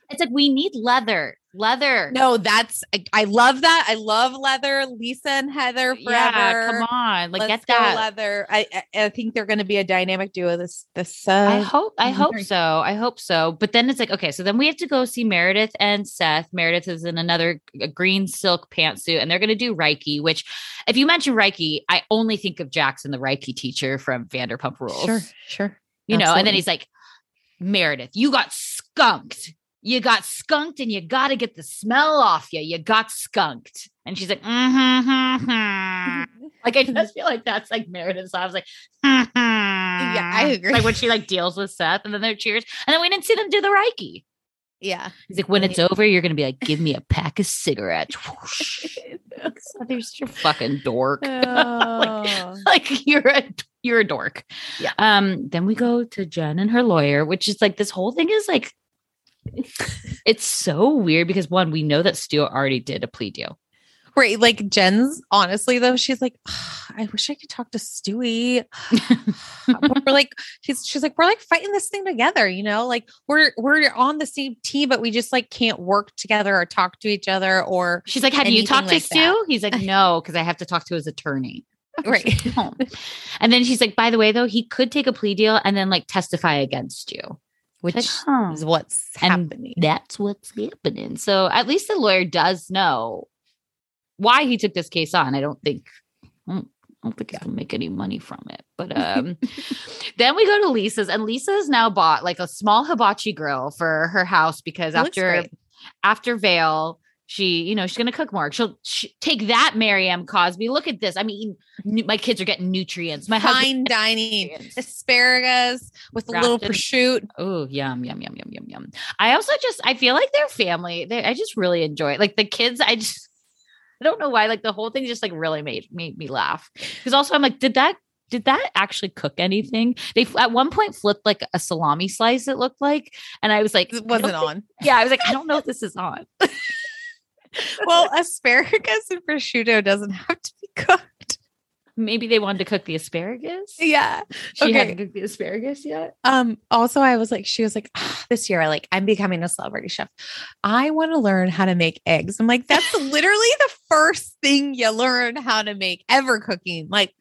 It's like we need leather. Leather. No, that's, I, I love that. I love leather. Lisa and Heather forever. Yeah, come on. Like Let's get that. leather. I, I I think they're going to be a dynamic duo. This this uh, I hope I hope so. I hope so. But then it's like, okay, so then we have to go see Meredith and Seth. Meredith is in another a green silk pantsuit, and they're gonna do Reiki, which if you mention Reiki, I only think of Jackson, the Reiki teacher from Vanderpump Rules. sure, sure. You know, and then he's like, Meredith, you got skunked. You got skunked and you got to get the smell off you. You got skunked. And she's like, mm-hmm, mm-hmm. like, I just feel like that's like Meredith. So I was like, mm-hmm. Yeah, I agree. Like when she like deals with Seth and then they're cheers. And then we didn't see them do the Reiki. Yeah. He's like, when it's over, you're going to be like, give me a pack of cigarettes. Whoosh. You're fucking dork. Oh. like you're a you're a dork. Yeah. Um. Then we go to Jen and her lawyer, which is like this whole thing is like, it's so weird because one, we know that Stu already did a plea deal. Right. Like Jen's honestly though, she's like, "Ah, I wish I could talk to Stewie. We're like, she's she's like, we're like fighting this thing together, you know? Like we're we're on the same team, but we just like can't work together or talk to each other or She's like, have you talked to like Stu? that. He's like, no, because I have to talk to his attorney. right. And then she's like, by the way, though, he could take a plea deal and then like testify against you. Which Like, huh. is what's And happening. That's what's happening. So at least the lawyer does know why he took this case on. I don't think I don't, I don't think he's gonna make any money from it. But um then we go to Lisa's and Lisa's now bought like a small hibachi grill for her house because It after after Vail, she, you know, she's gonna cook more. She'll she, take that, Mary M. Cosby. Look at this. I mean, my kids are getting nutrients. My Fine dining, nutrients. asparagus with a little prosciutto. Oh, yum, yum, yum, yum, yum, yum. I also just I feel like their family. They, I just really enjoy it. Like the kids, I just I don't know why. Like the whole thing just like really made made me laugh. Because also I'm like, did that did that actually cook anything? They at one point flipped like a salami slice. It looked like, and I was like, It wasn't think- on. Yeah, I was like, I don't know if this is on. Well, asparagus and prosciutto doesn't have to be cooked. Maybe they wanted to cook the asparagus. Yeah. She okay. hadn't cooked the asparagus yet. Um, also I was like, she was like, "Ah, this year, I like, I'm becoming a celebrity chef. I want to learn how to make eggs. I'm like, that's literally the first thing you learn how to make ever cooking. Like,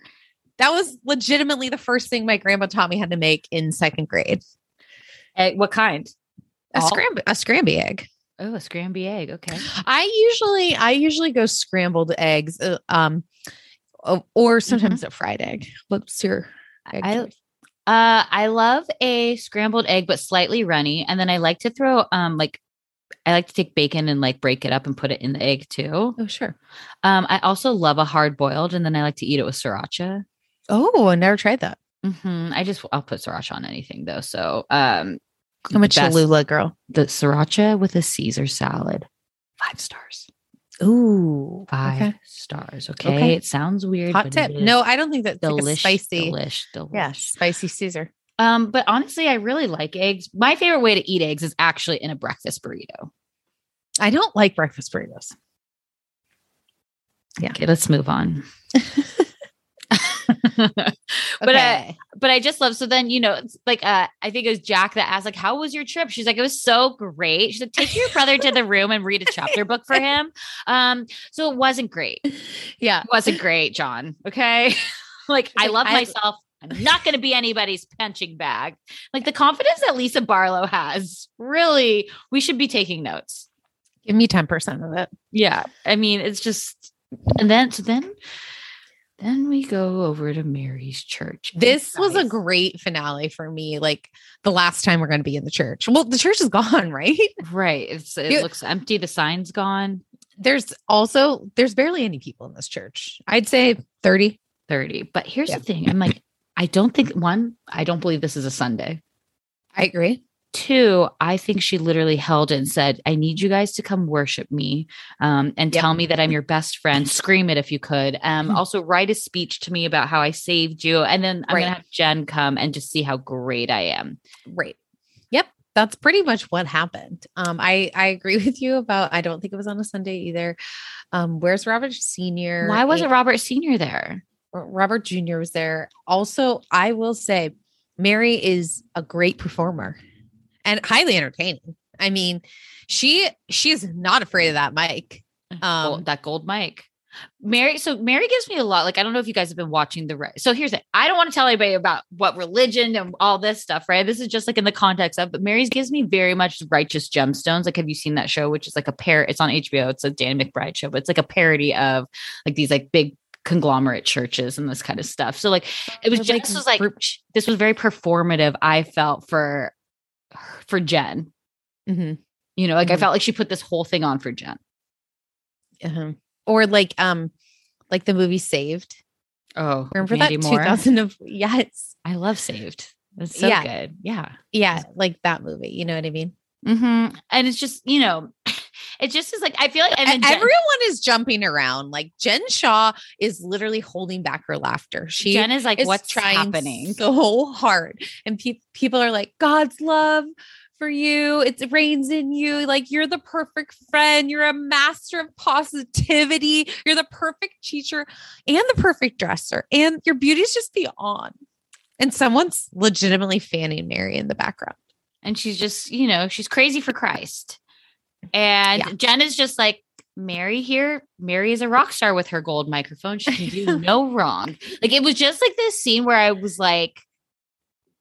that was legitimately the first thing my grandma taught me how to make in second grade. Egg, what kind? A All- scramb a scramby egg. Oh, a scramby egg. Okay. I usually I usually go scrambled eggs, uh, um, or sometimes a fried egg. What's your egg I choice? uh I love a scrambled egg, but slightly runny. And then I like to throw um like I like to take bacon and like break it up and put it in the egg too. Oh, sure. Um, I also love a hard boiled, and then I like to eat it with sriracha. Oh, I never tried that. hmm I just I'll put sriracha on anything though. So um, I'm a Cholula girl. the sriracha with a Caesar salad, five stars. Ooh, Five okay. stars. Okay? Okay. it sounds weird. Hot tip. No, I don't think that's like a spicy. delish, delish. Yeah, spicy Caesar. Um, but honestly, I really like eggs. My favorite way to eat eggs is actually in a breakfast burrito. I don't like breakfast burritos. Yeah. Okay, let's move on. but I, but I just love so then you know it's like uh I think it was Jack that asked like how was your trip? She's like it was so great. She's like take your brother to the room and read a chapter book for him. Um so it wasn't great. Yeah, it wasn't great John okay? Like I love I- myself. I'm not going to be anybody's punching bag. Like the confidence that Lisa Barlow has really we should be taking notes. Give me ten percent of it. yeah I mean it's just and then so then then we go over to Mary's church This was a great finale for me. Like the last time we're going to be in the church. Well, the church is gone, right? Right. It's it You- looks empty. The sign's gone. There's also there's barely any people in this church. I'd say thirty. 30. But here's Yeah. the thing. I'm like, I don't think one, I don't believe this is a Sunday. I agree. Two, I think she literally held it and said, I need you guys to come worship me um, and Yep. tell me that I'm your best friend. Scream it if you could. Um, also, write a speech to me about how I saved you. And then I'm Right. going to have Jen come and just see how great I am. Right. Yep. That's pretty much what happened. Um, I I agree with you about. I don't think it was on a Sunday either. Um, where's Robert Senior? Why wasn't Robert Sr. there? Robert Jr. was there. Also, I will say Mary is a great performer and highly entertaining. I mean, she she is not afraid of that mic. Um, that gold mic. Mary, so Mary gives me a lot. Like, I don't know if you guys have been watching the. Re- so here's it. I don't want to tell anybody about what religion and all this stuff, right? This is just like in the context of. But Mary's gives me very much righteous gemstones. Like, have you seen that show? Which is like a pair. It's on HBO. It's a Dan McBride show, but it's like a parody of like these like big conglomerate churches and this kind of stuff. So like, it was just like, this was like this was very performative. I felt for for Jen. mhm. You know, like I Mhm. felt like she put this whole thing on for Jen. Uh-huh. Or like um like the movie Saved. Oh, Remember Mandy that Moore? 2000 of yes. I love Saved. It's so Yeah. good. Yeah. Yeah, like that movie. You know what I mean? Mm-hmm. And it's just, you know, it just is like I feel like and then Jen- Everyone is jumping around. Like Jen Shah is literally holding back her laughter. She Jen is like, is what's trying happening? so hard. And pe- people are like, God's love for you. It rains in you. Like you're the perfect friend. You're a master of positivity. You're the perfect teacher and the perfect dresser. And your beauty's just beyond. And someone's legitimately fanning Mary in the background. and she's just, you know, she's crazy for Christ. And Yeah. Jen is just like, Mary here, Mary is a rock star with her gold microphone. She can do no wrong. Like it was just like this scene where I was like,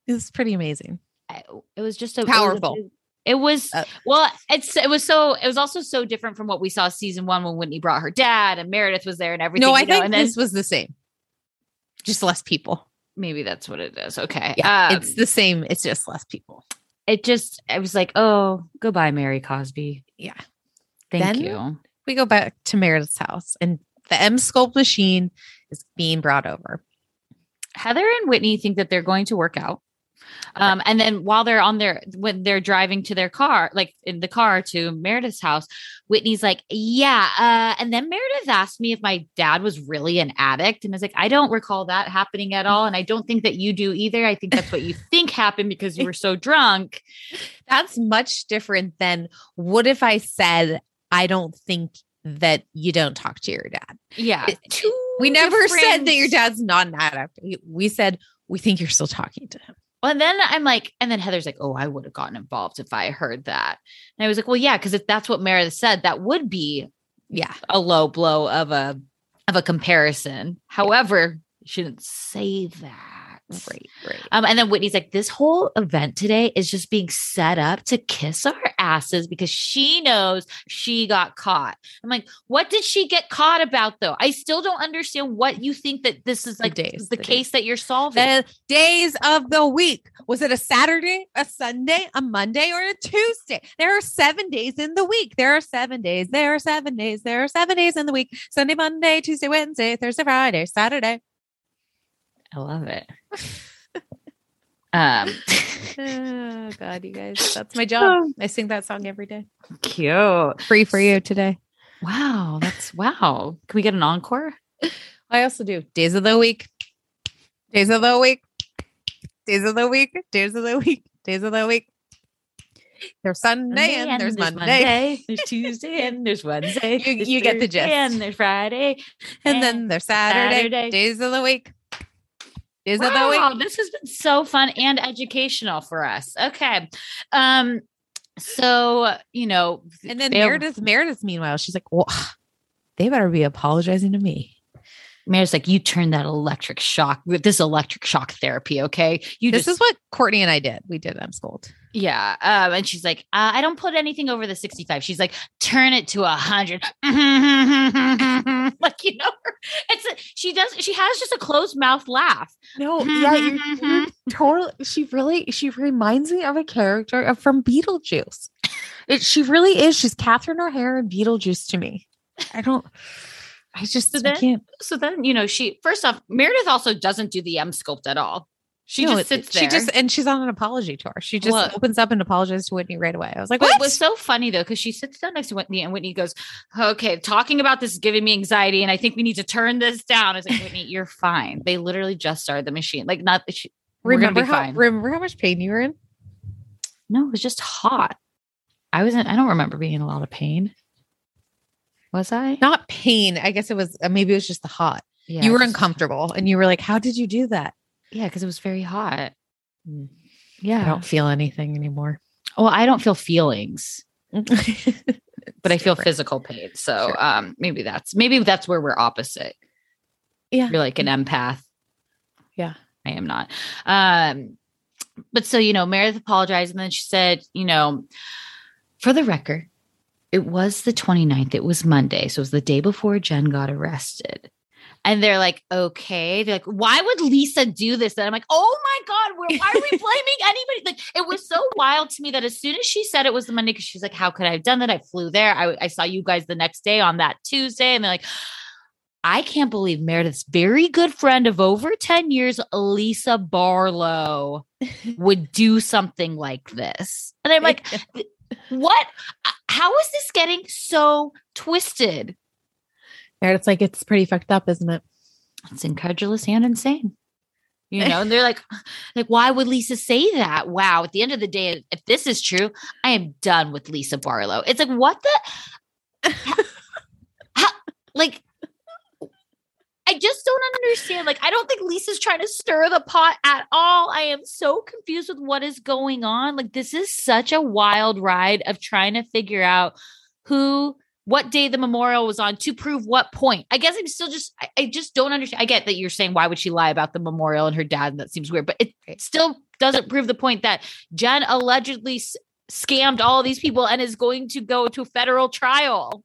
It's pretty amazing. I- it was just a it was Powerful. It was Uh, well, it's it was so it was also so different from what we saw season one when Whitney brought her dad and Meredith was there and everything. no, I know, think and then this was the same. Just less people. maybe that's what it is. Okay, Yeah. Um, it's the same. It's just less people. It just I was like, oh, goodbye, Mary Cosby. Yeah. Thank Then- you. we go back to Meredith's house and the Emsculpt machine is being brought over. Heather and Whitney think that they're going to work out. Um, and then while they're on their when they're driving to their car, like in the car to Meredith's house, Whitney's like, Yeah. Uh, and then Meredith asked me if my dad was really an addict. And I was like, I don't recall that happening at all. And I don't think that you do either. I think that's what you think happened because you were so drunk. That's much different than what if I said, I don't think that you don't talk to your dad. Yeah. It- We never said that your dad's not an addict. We said we think you're still talking to him. Well, and then I'm like, and then Heather's like, oh, I would have gotten involved if I heard that. And I was like, well, yeah, because if that's what Meredith said, that would be Yeah. a low blow of a of a comparison. However, you shouldn't say that. Right, right. Um, and then Whitney's like, this whole event today is just being set up to kiss our asses because she knows she got caught. I'm like, what did she get caught about though? I still don't understand what you think that this is The like days, the, the case days. that you're solving. The days of the week. Was it a Saturday, a Sunday, a Monday, or a Tuesday? There are seven days in the week. There are seven days. There are seven days. There are seven days in the week. Sunday, Monday, Tuesday, Wednesday, Thursday, Friday, Saturday. I love it. um Oh God, you guys. That's my job. I sing that song every day. cute. Free for you today. Wow, that's wow. Can we get an encore? I also do days of the week. Days of the week. Days of the week. Days of the week. Days of the week. There's Sunday and there's Monday. There's Tuesday and there's Wednesday. You- there's you get the gist. And there's Friday. And then there's Saturday, Saturday. days of the week. Days of the Wow, this has been so fun and educational for us. Okay. Um, so you know, And then Meredith, Meredith, meanwhile, she's like, well, they better be apologizing to me. Mayor's like, you turned that electric shock with this electric shock therapy. Okay. You this just is what Courtney and I did. We did Emsculpt. Yeah. Um, and she's like, uh, I don't put anything over the 65. She's like, turn it to a hundred. like, you know, it's a, she does, she has just a closed mouth laugh. No, yeah, you're, you're totally. She really, she reminds me of a character from Beetlejuice. It, she really is. She's Catherine O'Hara in Beetlejuice to me. I don't. I just So I then-. So then, you know, she, first off, Meredith also doesn't do the Emsculpt at all. She No, just sits there. She just and she's on an apology tour. She just opens up and apologizes to Whitney right away. I was like, what? it was so funny though, because she sits down next to Whitney and Whitney goes, Okay, talking about this is giving me anxiety, and I think we need to turn this down. I was like, Whitney, you're fine. They literally just started the machine. Like, not she, remember be how fine. remember how much pain you were in? No, it was just hot. I wasn't, I don't remember being in a lot of pain. Was I? Not pain. I guess it was uh, maybe it was just the hot. Yeah, you were uncomfortable and you were like, how did you do that? Yeah, because it was very hot. Mm. Yeah. I don't feel anything anymore. well, I don't feel feelings, but I feel physical pain. So Sure. um maybe that's maybe that's where we're opposite. Yeah. You're like an empath. Yeah. I am not. Um, but so you know, Meredith apologized and then she said, you know, for the record, it was the 29th. It was Monday. So it was the day before Jen got arrested. And they're like, okay. They're like, why would Lisa do this? And I'm like, oh my God, why are we blaming anybody? Like, it was so wild to me that as soon as she said it was the Monday, because she's like, how could I have done that? I flew there. I, I saw you guys the next day on that Tuesday. And they're like, I can't believe Meredith's very good friend of over 10 years, Lisa Barlow, would do something like this. And I'm like, what? Uh, how is this getting so twisted? It's like, it's pretty fucked up, isn't it? It's incredulous and insane. You know, and they're like, like, why would Lisa say that? Wow. At the end of the day, if this is true, I am done with Lisa Barlow. It's like, what the how, like I just don't understand. Like, I don't think Lisa's trying to stir the pot at all. I am so confused with what is going on. Like, this is such a wild ride of trying to figure out who, what day the memorial was on to prove what point. I guess I'm still just, I, I just don't understand. I get that you're saying, why would she lie about the memorial and her dad? And that seems weird, but it, it still doesn't prove the point that Jen allegedly s- scammed all these people and is going to go to federal trial.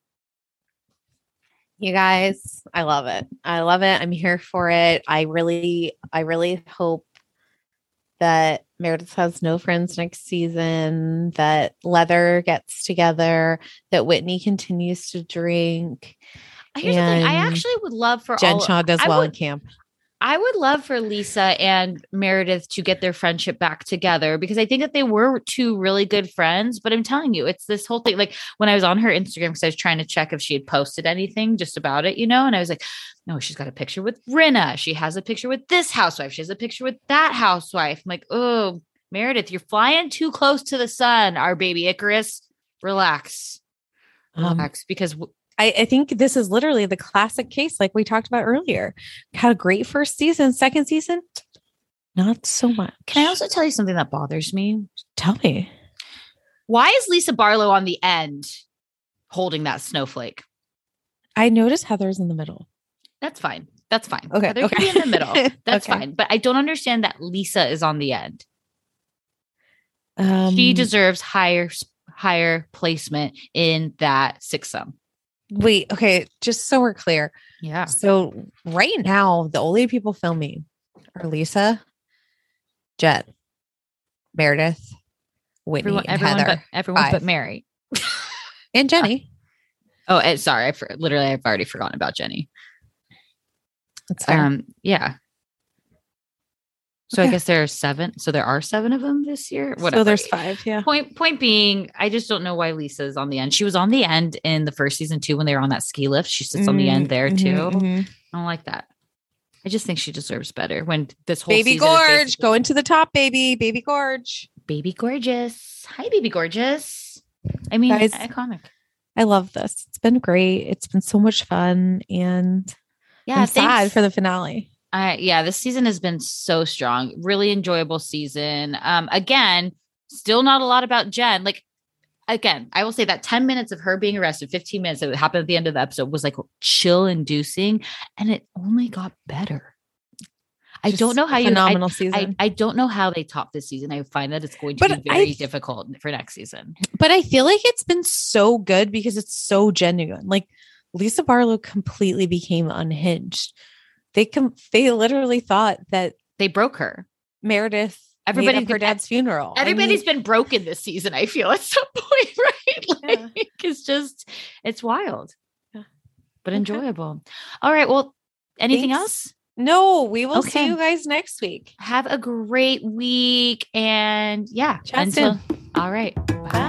You guys, I love it. I love it. I'm here for it. I really, I really hope that Meredith has no friends next season, that Leather gets together, that Whitney continues to drink. Here's the thing. I actually would love for Jen all, Shah does I well would- in camp. I would love for Lisa and Meredith to get their friendship back together because I think that they were two really good friends. But I'm telling you, it's this whole thing. Like when I was on her Instagram, because I was trying to check if she had posted anything just about it, you know, and I was like, no, she's got a picture with Rinna. She has a picture with this housewife. She has a picture with that housewife. I'm like, oh, Meredith, you're flying too close to the sun, our baby Icarus. Relax. Um, Relax. because w- I, I think this is literally the classic case, like we talked about earlier. Had a great first season, second season, not so much. can I also tell you something that bothers me? tell me? Why is Lisa Barlow on the end holding that snowflake? I noticed Heather's in the middle. That's fine. That's fine. Okay, Heather can okay. be in the middle. That's Okay. fine. But I don't understand that Lisa is on the end. Um, she deserves higher higher placement in that six sum. Wait. Okay, just so we're clear. Yeah. So right now, the only people filming are Lisa, Jet, Meredith, Whitney, Everyone, and everyone Heather, but everyone but Mary. and Jenny. Oh, and sorry, I for, literally I've already forgotten about Jenny. That's fair. Um, yeah. So I guess there are seven. So there are seven of them this year. Whatever. So there's five. Yeah. Point point being, I just don't know why Lisa's on the end. She was on the end in the first season too when they were on that ski lift. She sits on the end there Mhm, too. mhm. I don't like that. I just think she deserves better when this whole Baby Gorge basically- going to the top, baby. Baby Gorge. Baby gorgeous. Hi, baby gorgeous. I mean, Guys, iconic. I love this. It's been great. It's been so much fun. And Yeah, I'm sad for the finale. Uh, yeah, this season has been so strong. Really enjoyable season. Um, again, still not a lot about Jen. Like, again, I will say that 10 minutes of her being arrested, 15 minutes that happened at the end of the episode was like chill inducing, and it only got better. I Just don't know how a you I, phenomenal I, season. I don't know how they top this season. I find that it's going to But be very th- difficult for next season. but I feel like it's been so good because it's so genuine. Like Lisa Barlow completely became unhinged. They com- they literally thought that They broke her. Meredith Everybody made her dad's funeral. I Everybody's mean, been broken this season, I feel at some point, right? Like Yeah. it's just it's wild. Yeah. But Okay. enjoyable. All right. Well, anything Thanks. else? no, we will see you guys next week. Have a great week. And yeah, Chat until soon. all right. Bye.